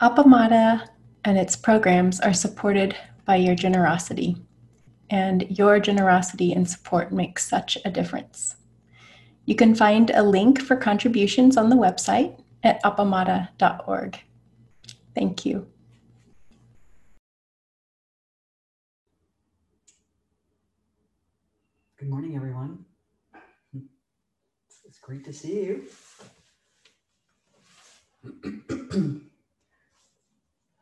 Appamada and its programs are supported by your generosity, and your generosity and support makes such a difference. You can find a link for contributions on the website at appamada.org. Thank you. Good morning, everyone. It's great to see you.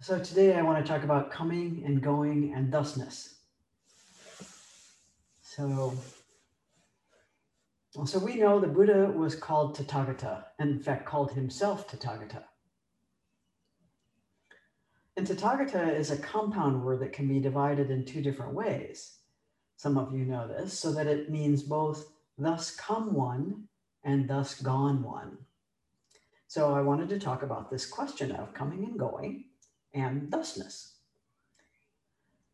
So today I want to talk about coming and going and thusness. So, so we know the Buddha was called Tathagata, and in fact called himself Tathagata. And Tathagata is a compound word that can be divided in two different ways. Some of you know this, so that it means both thus come one and thus gone one. So I wanted to talk about this question of coming and going and thusness.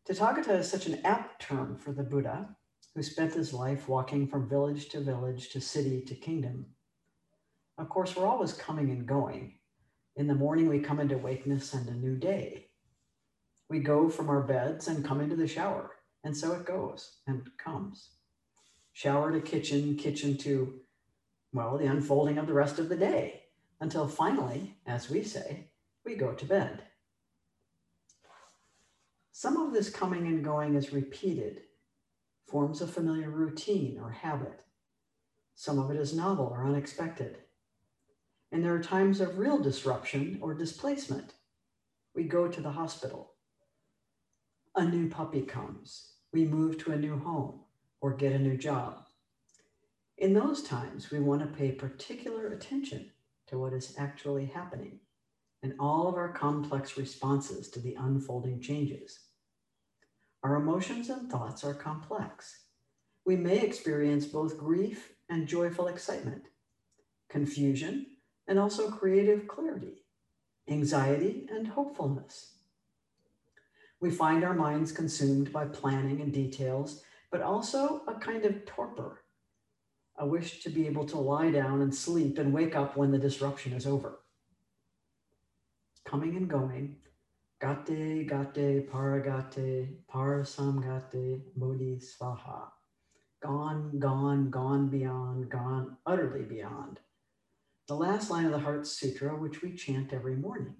Tathagata is such an apt term for the Buddha, who spent his life walking from village to village to city to kingdom. Of course, we're always coming and going. In the morning, we come into wakeness and a new day. We go from our beds and come into the shower, and so it goes and comes. Shower to kitchen, kitchen to, well, the unfolding of the rest of the day, until finally, as we say, we go to bed. Some of this coming and going is repeated, forms a familiar routine or habit. Some of it is novel or unexpected. And there are times of real disruption or displacement. We go to the hospital. A new puppy comes. We move to a new home or get a new job. In those times, we want to pay particular attention to what is actually happening and all of our complex responses to the unfolding changes. Our emotions and thoughts are complex. We may experience both grief and joyful excitement, confusion and also creative clarity, anxiety and hopefulness. We find our minds consumed by planning and details, but also a kind of torpor, a wish to be able to lie down and sleep and wake up when the disruption is over coming and going. Gate, gate, paragate, parasamgate, bodhi svaha. Gone, gone, gone beyond, gone utterly beyond. The last line of the Heart Sutra, which we chant every morning.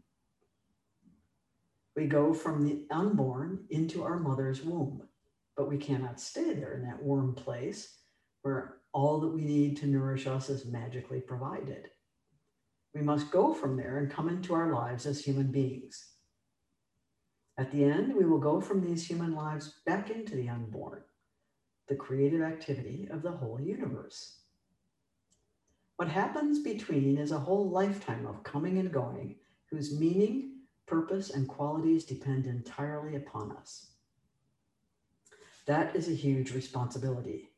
We go from the unborn into our mother's womb, but we cannot stay there in that warm place where all that we need to nourish us is magically provided. We must go from there and come into our lives as human beings. At the end, we will go from these human lives back into the unborn, the creative activity of the whole universe. What happens between is a whole lifetime of coming and going, whose meaning, purpose, and qualities depend entirely upon us. That is a huge responsibility.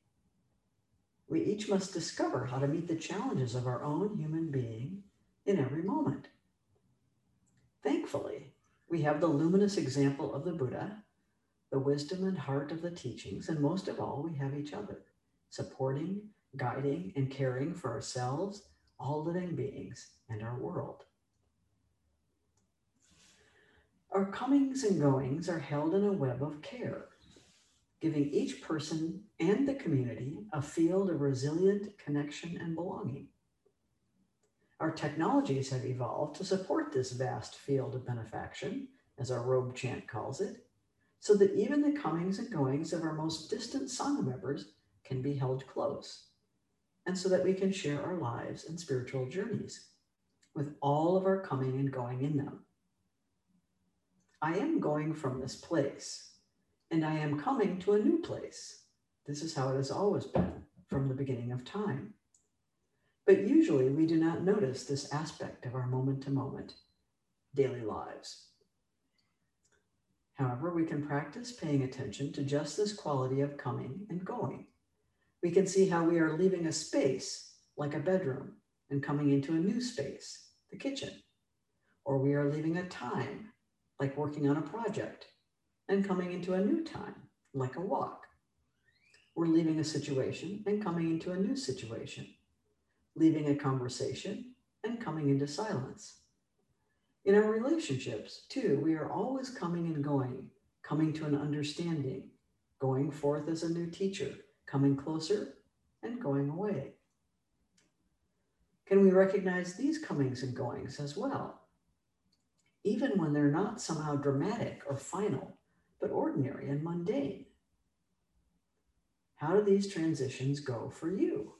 We each must discover how to meet the challenges of our own human being in every moment. Thankfully, we have the luminous example of the Buddha, the wisdom and heart of the teachings, and most of all, we have each other, supporting, guiding, and caring for ourselves, all living beings, and our world. Our comings and goings are held in a web of care, giving each person and the community a field of resilient connection and belonging. Our technologies have evolved to support this vast field of benefaction, as our robe chant calls it, so that even the comings and goings of our most distant Sangha members can be held close, and so that we can share our lives and spiritual journeys with all of our coming and going in them. I am going from this place, and I am coming to a new place. This is how it has always been from the beginning of time. But usually we do not notice this aspect of our moment to moment daily lives. However, we can practice paying attention to just this quality of coming and going. We can see how we are leaving a space, like a bedroom, and coming into a new space, the kitchen. Or we are leaving a time, like working on a project, and coming into a new time, like a walk. We're leaving a situation and coming into a new situation, leaving a conversation and coming into silence. In our relationships, too, we are always coming and going, coming to an understanding, going forth as a new teacher, coming closer and going away. Can we recognize these comings and goings as well? Even when they're not somehow dramatic or final, but ordinary and mundane. How do these transitions go for you?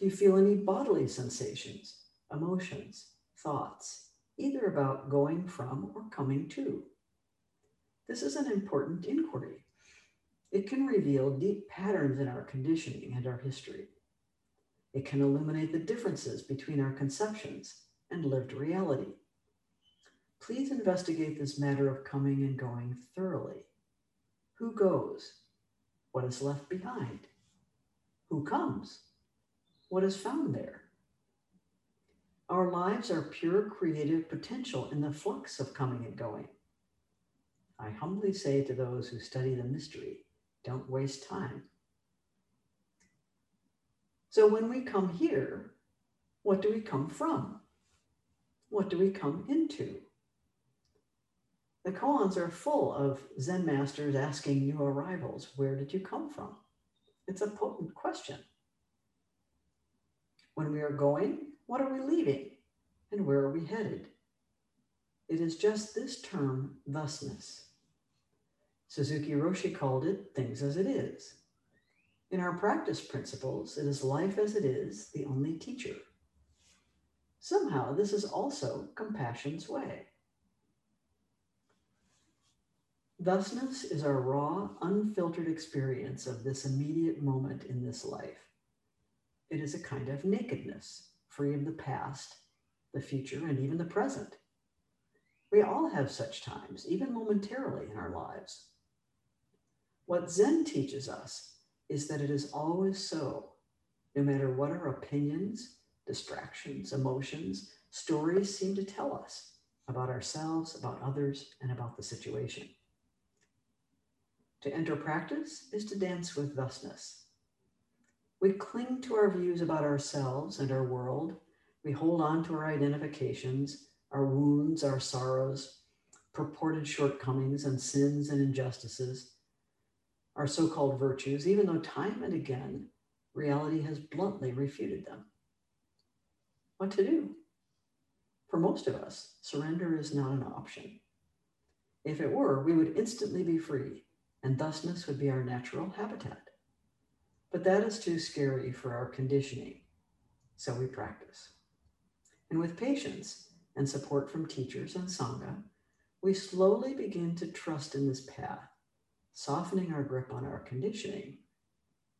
Do you feel any bodily sensations, emotions, thoughts, either about going from or coming to? This is an important inquiry. It can reveal deep patterns in our conditioning and our history. It can illuminate the differences between our conceptions and lived reality. Please investigate this matter of coming and going thoroughly. Who goes? What is left behind? Who comes? What is found there? Our lives are pure creative potential in the flux of coming and going. I humbly say to those who study the mystery, don't waste time. So when we come here, what do we come from? What do we come into? The koans are full of Zen masters asking new arrivals, Where did you come from? It's a potent question. When we are going, what are we leaving? And where are we headed? It is just this term, thusness. Suzuki Roshi called it things as it is. In our practice principles, it is life as it is, the only teacher. Somehow, this is also compassion's way. Thusness is our raw, unfiltered experience of this immediate moment in this life. It is a kind of nakedness, free of the past, the future, and even the present. We all have such times, even momentarily in our lives. What Zen teaches us is that it is always so, no matter what our opinions, distractions, emotions, stories seem to tell us about ourselves, about others, and about the situation. To enter practice is to dance with thusness. We cling to our views about ourselves and our world. We hold on to our identifications, our wounds, our sorrows, purported shortcomings and sins and injustices our so called virtues, even though time and again reality has bluntly refuted them. What to do? For most of us, surrender is not an option. If it were, we would instantly be free, and thusness would be our natural habitat. But that is too scary for our conditioning, so we practice. And with patience and support from teachers and Sangha, we slowly begin to trust in this path softening our grip on our conditioning,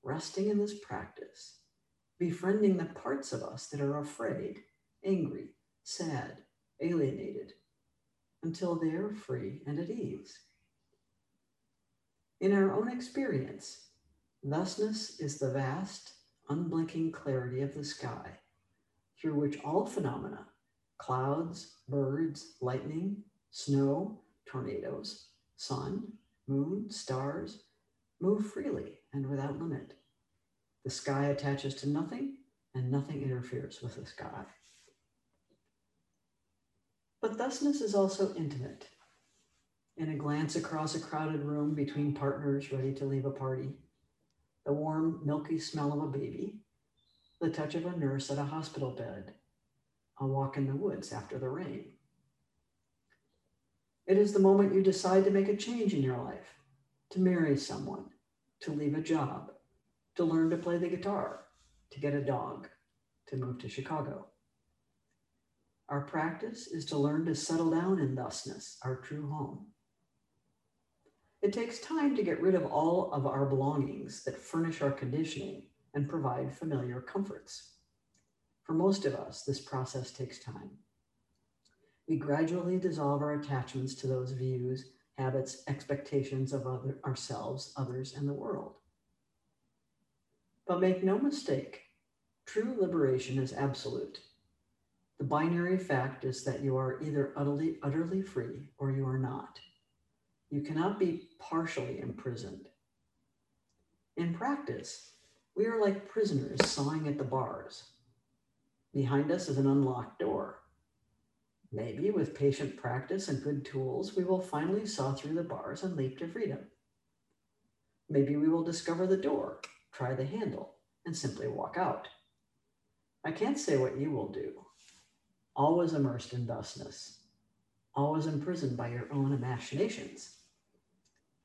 resting in this practice, befriending the parts of us that are afraid, angry, sad, alienated, until they are free and at ease. In our own experience, thusness is the vast, unblinking clarity of the sky through which all phenomena, clouds, birds, lightning, snow, tornadoes, sun, moon, stars move freely and without limit. The sky attaches to nothing and nothing interferes with the sky. But thusness is also intimate. In a glance across a crowded room between partners ready to leave a party, the warm, milky smell of a baby, the touch of a nurse at a hospital bed, a walk in the woods after the rain. It is the moment you decide to make a change in your life, to marry someone, to leave a job, to learn to play the guitar, to get a dog, to move to Chicago. Our practice is to learn to settle down in thusness, our true home. It takes time to get rid of all of our belongings that furnish our conditioning and provide familiar comforts. For most of us, this process takes time we gradually dissolve our attachments to those views, habits, expectations of other, ourselves, others, and the world. But make no mistake, true liberation is absolute. The binary fact is that you are either utterly, utterly free or you are not. You cannot be partially imprisoned. In practice, we are like prisoners sawing at the bars. Behind us is an unlocked door. Maybe with patient practice and good tools, we will finally saw through the bars and leap to freedom. Maybe we will discover the door, try the handle, and simply walk out. I can't say what you will do. Always immersed in thusness, always imprisoned by your own imaginations.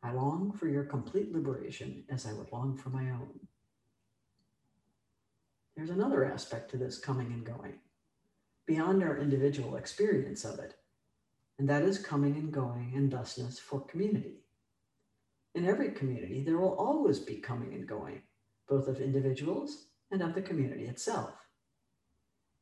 I long for your complete liberation as I would long for my own. There's another aspect to this coming and going, beyond our individual experience of it, and that is coming and going and thusness for community. In every community, there will always be coming and going, both of individuals and of the community itself.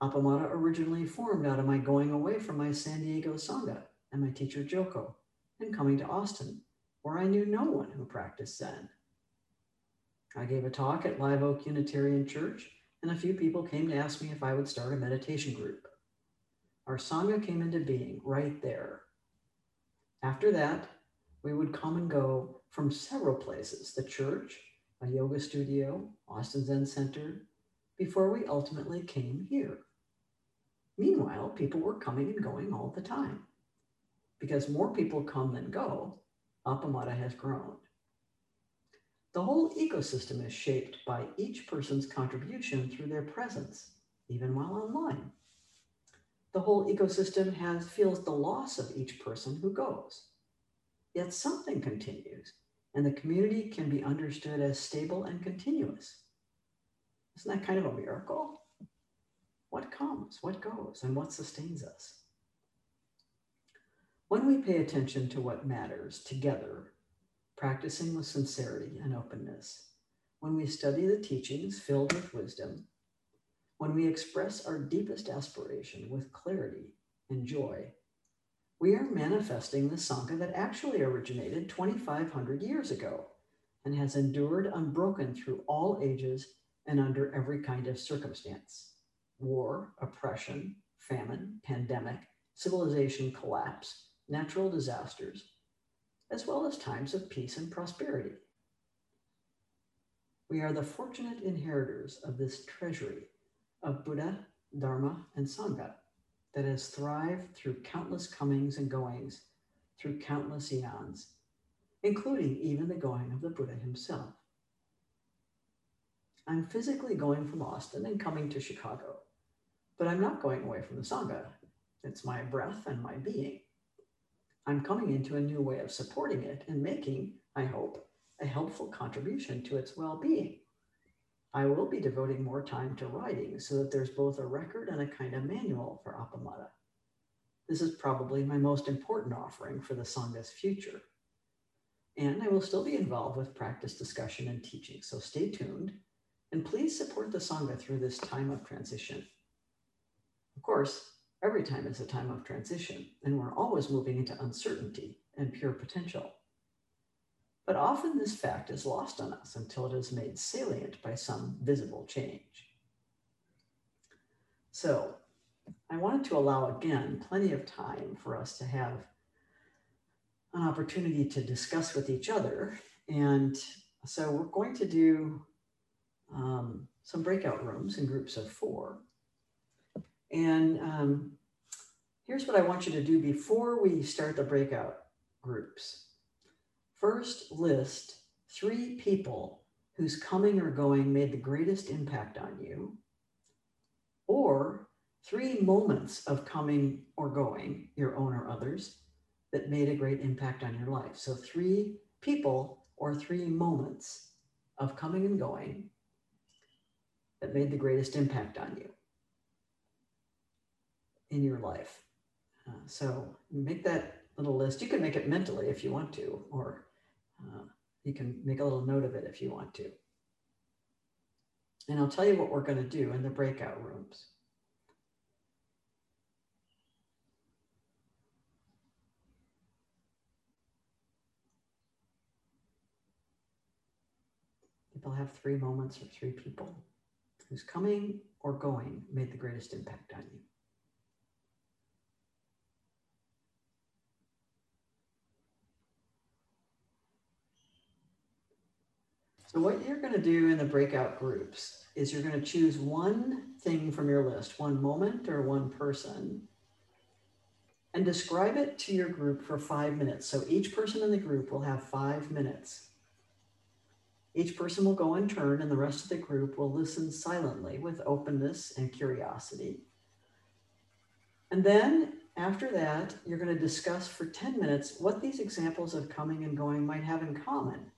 Appamada originally formed out of my going away from my San Diego Sangha and my teacher Joko and coming to Austin, where I knew no one who practiced Zen. I gave a talk at Live Oak Unitarian Church, and a few people came to ask me if I would start a meditation group. Our Sangha came into being right there. After that, we would come and go from several places the church, a yoga studio, Austin Zen Center, before we ultimately came here. Meanwhile, people were coming and going all the time. Because more people come than go, Appamada has grown. The whole ecosystem is shaped by each person's contribution through their presence, even while online. The whole ecosystem has feels the loss of each person who goes. Yet something continues, and the community can be understood as stable and continuous. Isn't that kind of a miracle? what comes, what goes, and what sustains us. When we pay attention to what matters together, practicing with sincerity and openness, when we study the teachings filled with wisdom, when we express our deepest aspiration with clarity and joy, we are manifesting the Sangha that actually originated 2,500 years ago and has endured unbroken through all ages and under every kind of circumstance. War, oppression, famine, pandemic, civilization collapse, natural disasters, as well as times of peace and prosperity. We are the fortunate inheritors of this treasury of Buddha, Dharma, and Sangha that has thrived through countless comings and goings, through countless eons, including even the going of the Buddha himself. I'm physically going from Austin and coming to Chicago. But I'm not going away from the Sangha. It's my breath and my being. I'm coming into a new way of supporting it and making, I hope, a helpful contribution to its well being. I will be devoting more time to writing so that there's both a record and a kind of manual for Appamada. This is probably my most important offering for the Sangha's future. And I will still be involved with practice discussion and teaching, so stay tuned and please support the Sangha through this time of transition. Of course, every time is a time of transition, and we're always moving into uncertainty and pure potential. But often this fact is lost on us until it is made salient by some visible change. So, I wanted to allow again plenty of time for us to have an opportunity to discuss with each other. And so we're going to do um, some breakout rooms in groups of four. And um, here's what I want you to do before we start the breakout groups. First, list three people whose coming or going made the greatest impact on you, or three moments of coming or going, your own or others, that made a great impact on your life. So, three people or three moments of coming and going that made the greatest impact on you in your life. Uh, so make that little list. You can make it mentally if you want to, or uh, you can make a little note of it if you want to. And I'll tell you what we're going to do in the breakout rooms. People have three moments or three people whose coming or going made the greatest impact on you. So what you're going to do in the breakout groups is you're going to choose one thing from your list, one moment or one person and describe it to your group for five minutes. So each person in the group will have five minutes. Each person will go in turn, and the rest of the group will listen silently with openness and curiosity. And then after that, you're going to discuss for 10 minutes what these examples of coming and going might have in common,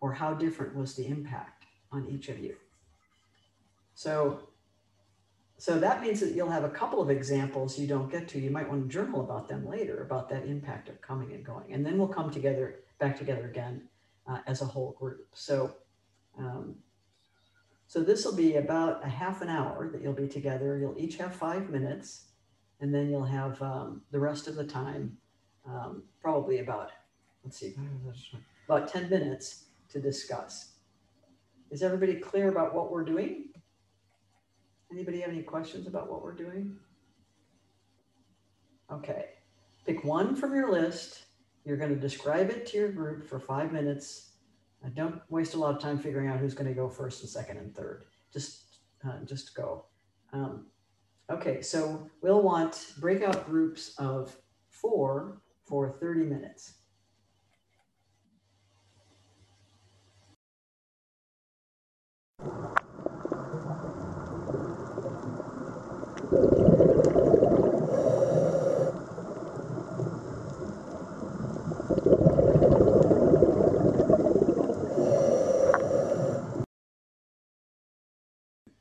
or how different was the impact on each of you. So so that means that you'll have a couple of examples you don't get to. You might want to journal about them later, about that impact of coming and going. And then we'll come together, back together again uh, as a whole group. So, um, so this will be about a half an hour that you'll be together. You'll each have five minutes, and then you'll have um, the rest of the time, um, probably about, let's see, about 10 minutes to discuss. Is everybody clear about what we're doing? Anybody have any questions about what we're doing? Okay, pick one from your list. You're going to describe it to your group for five minutes. Uh, don't waste a lot of time figuring out who's going to go first and second and third. Just, uh, just go. Um, okay, so we'll want breakout groups of four for 30 minutes.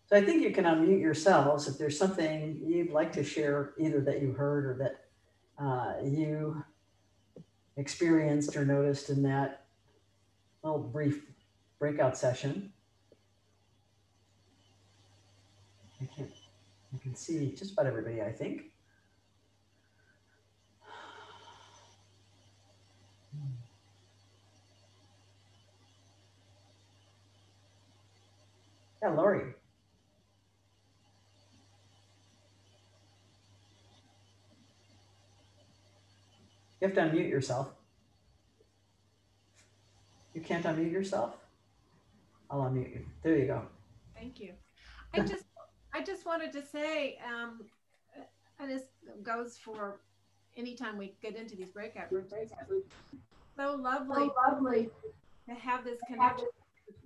So I think you can unmute yourselves if there's something you'd like to share, either that you heard or that uh, you experienced or noticed in that little brief breakout session. I can't, I can see just about everybody, I think. Hmm. Yeah, Lori. You have to unmute yourself. You can't unmute yourself? I'll unmute you. There you go. Thank you. I just I just wanted to say, um, and this goes for anytime we get into these breakout groups. So lovely, so lovely to have this connection.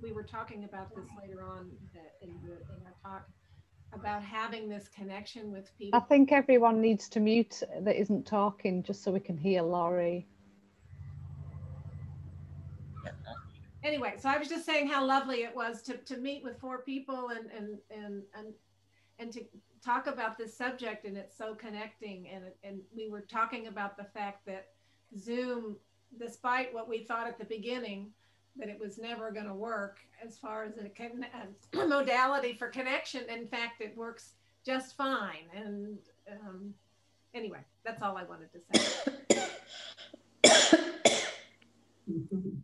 We were talking about this later on in, the, in our talk about having this connection with people. I think everyone needs to mute that isn't talking just so we can hear Laurie. Anyway, so I was just saying how lovely it was to, to meet with four people and, and, and, and, and to talk about this subject and it's so connecting. And, and we were talking about the fact that Zoom, despite what we thought at the beginning, that it was never going to work as far as a, a, modality for connection. In fact, it works just fine. And um, anyway, that's all I wanted to say.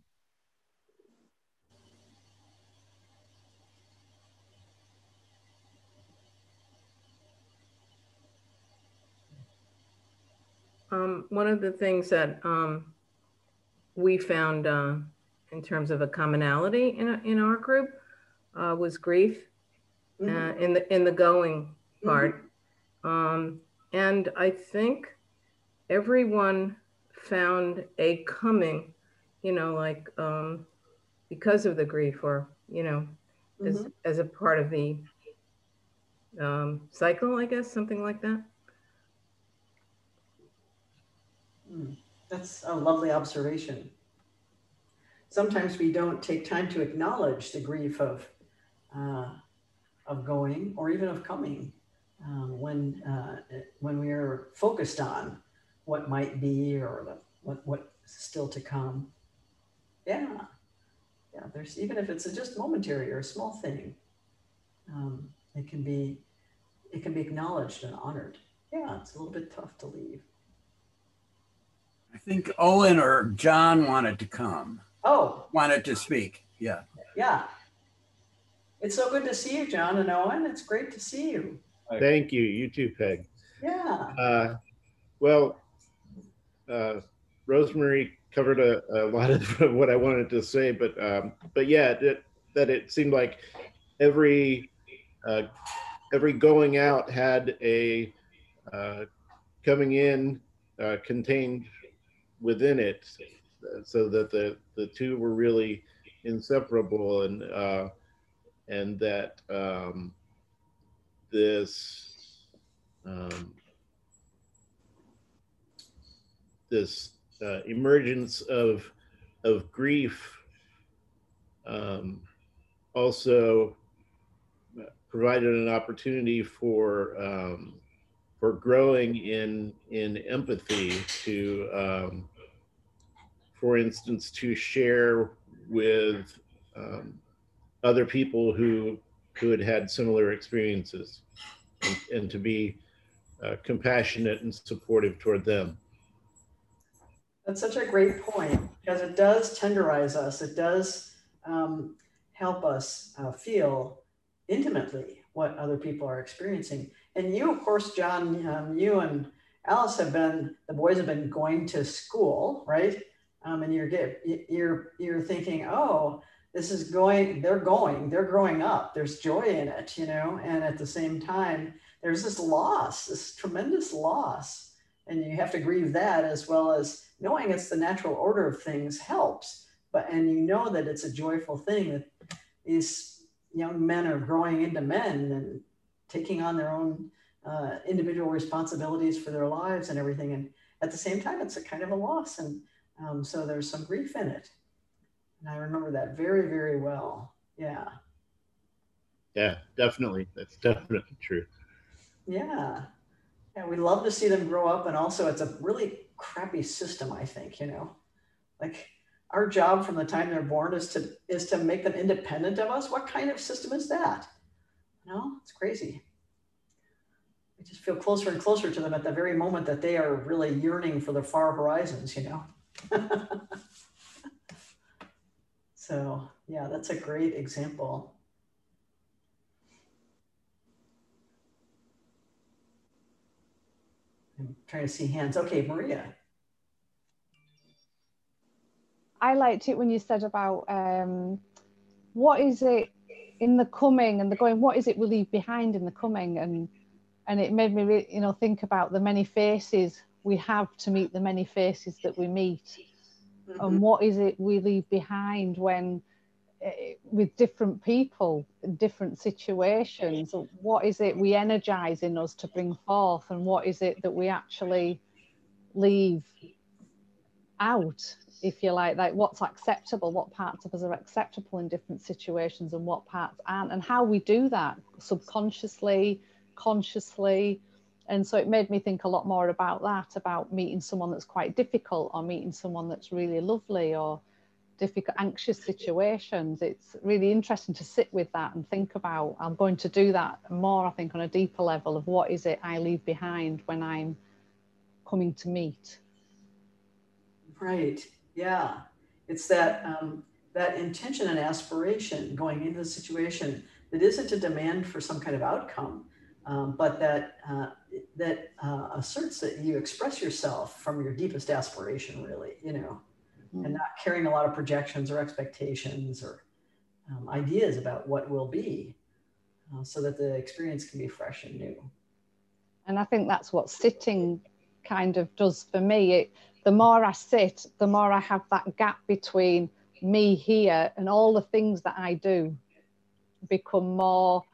Um, one of the things that um, we found uh, in terms of a commonality in, in our group uh, was grief uh, mm-hmm. in the in the going mm-hmm. part. Mm-hmm. Um, and I think everyone found a coming, you know, like um, because of the grief or, you know, mm-hmm. as, as a part of the um, cycle, I guess, something like that. That's a lovely observation sometimes we don't take time to acknowledge the grief of uh, of going or even of coming um, when uh, when we are focused on what might be or the, what what's still to come. Yeah, yeah. There's even if it's just momentary or a small thing, um, it can be it can be acknowledged and honored. Yeah, it's a little bit tough to leave. I think Owen or John wanted to come. Oh, wanted to speak. Yeah. Yeah. It's so good to see you, John and Owen. It's great to see you. Thank you. You too, Peg. Yeah. Uh, well, uh, Rosemary covered a, a, lot of what I wanted to say, but um, but yeah, it, that it seemed like every uh, every going out had a uh, coming in uh, contained within it, so that the the two were really inseparable, and uh, and that um, this um, this uh, emergence of of grief um, also provided an opportunity for um, for growing in in empathy to um, for instance to share with um, other people who who had had similar experiences and, and to be uh, compassionate and supportive toward them That's such a great point because it does tenderize us. It does um, help us uh, feel intimately what other people are experiencing. And you, of course, John, um, you and Alice have been the boys have been going to school, right? Um, and you're get you're you're thinking, oh, this is going. They're going. They're growing up. There's joy in it, you know. And at the same time, there's this loss, this tremendous loss, and you have to grieve that as well as knowing it's the natural order of things helps. But and you know that it's a joyful thing that these young men are growing into men and taking on their own uh, individual responsibilities for their lives and everything. And at the same time, it's a kind of a loss. And um, so there's some grief in it. And I remember that very, very well. Yeah. yeah definitely that's definitely true Yeah. And we love to see them grow up. And also, it's a really crappy system, I think, you know, like our job from the time they're born is to is to make them independent of us. What kind of system is that? No, it's crazy. We just feel closer and closer to them at the very moment that they are really yearning for the far horizons, you know. so yeah, that's a great example. I'm trying to see hands. Okay, Maria. I liked it when you said about um, what is it in the coming and the going. What is it we leave behind in the coming? And and it made me, you know, think about the many faces we have to meet the many faces that we meet, and what is it we leave behind when uh, with different people, in different situations. What is it we energize in us to bring forth, and what is it that we actually leave out if you like, like what's acceptable, what parts of us are acceptable in different situations and what parts aren't, and how we do that subconsciously, consciously. And so it made me think a lot more about that, about meeting someone that's quite difficult or meeting someone that's really lovely or difficult, anxious situations. It's really interesting to sit with that and think about. I'm going to do that more, I think, on a deeper level of what is it I leave behind when I'm coming to meet. Right. Yeah. It's that um, that intention and aspiration going into the situation that isn't a demand for some kind of outcome, um, but that uh, that uh, asserts that you express yourself from your deepest aspiration, really, you know, Mm. and not carrying a lot of projections or expectations or um, ideas about what will be, uh, so that the experience can be fresh and new. And I think that's what sitting kind of does for me. It, the more I sit, the more I have that gap between me here and all the things that I do become more,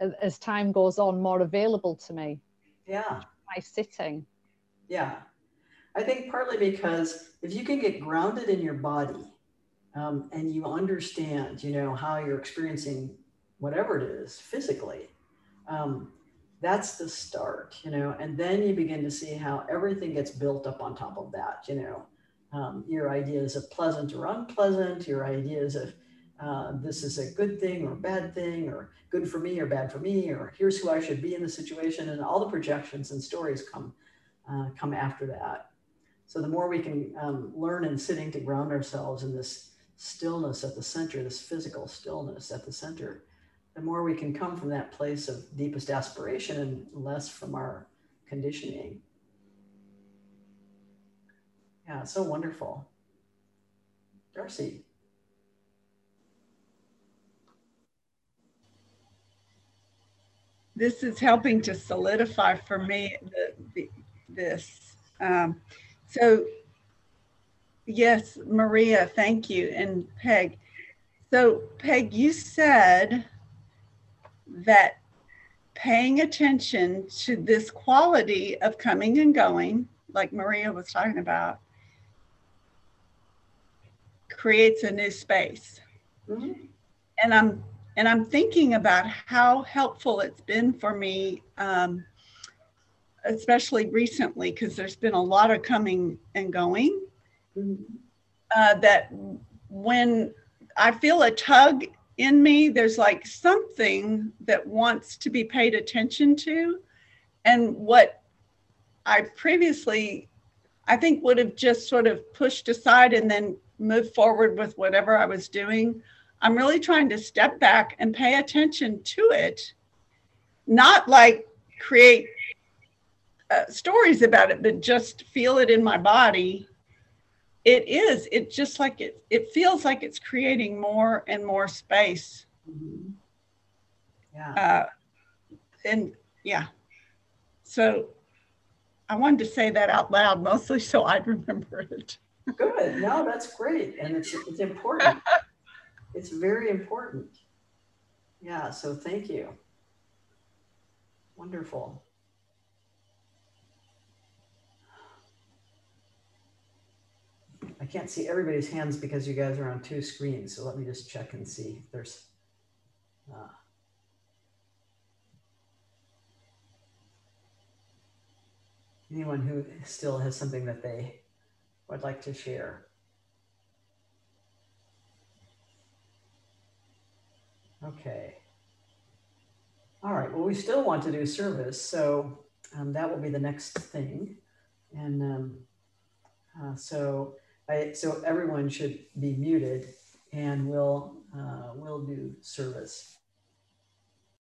as- time goes on, more available to me Yeah. by sitting. Yeah. I think partly because if you can get grounded in your body um, and you understand, you know, how you're experiencing whatever it is physically, um, that's the start, you know, and then you begin to see how everything gets built up on top of that, you know, um, your ideas of pleasant or unpleasant, your ideas of uh, this is a good thing or bad thing, or good for me or bad for me, or here's who I should be in the situation, and all the projections and stories come uh, come after that. So the more we can um, learn in sitting to ground ourselves in this stillness at the center, this physical stillness at the center, the more we can come from that place of deepest aspiration and less from our conditioning. Yeah, so wonderful. Darcy. this is helping to solidify for me the, the, this. Um, so, yes, Maria, thank you, and Peg. So, Peg, you said that paying attention to this quality of coming and going, like Maria was talking about, creates a new space. Mhm. And I'm and I'm thinking about how helpful it's been for me, um, especially recently, because there's been a lot of coming and going. Mhm. Uh, that when I feel a tug in me, there's like something that wants to be paid attention to. And what I previously, I think, would have just sort of pushed aside and then moved forward with whatever I was doing. I'm really trying to step back and pay attention to it, not like create uh, stories about it, but just feel it in my body. It is. It just like it. It feels like it's creating more and more space. Mhm. Yeah. Uh, and yeah, so I wanted to say that out loud, mostly so I'd remember it. Good. No, that's great. And it's, it's important. It's very important. Yeah. So thank you. Wonderful. I can't see everybody's hands because you guys are on two screens. So let me just check and see if there's. Uh, anyone who still has something that they would like to share. Okay. All right. Well, we still want to do service, so um, that will be the next thing. And um, uh, so, I, so everyone should be muted, and we'll uh, we'll do service.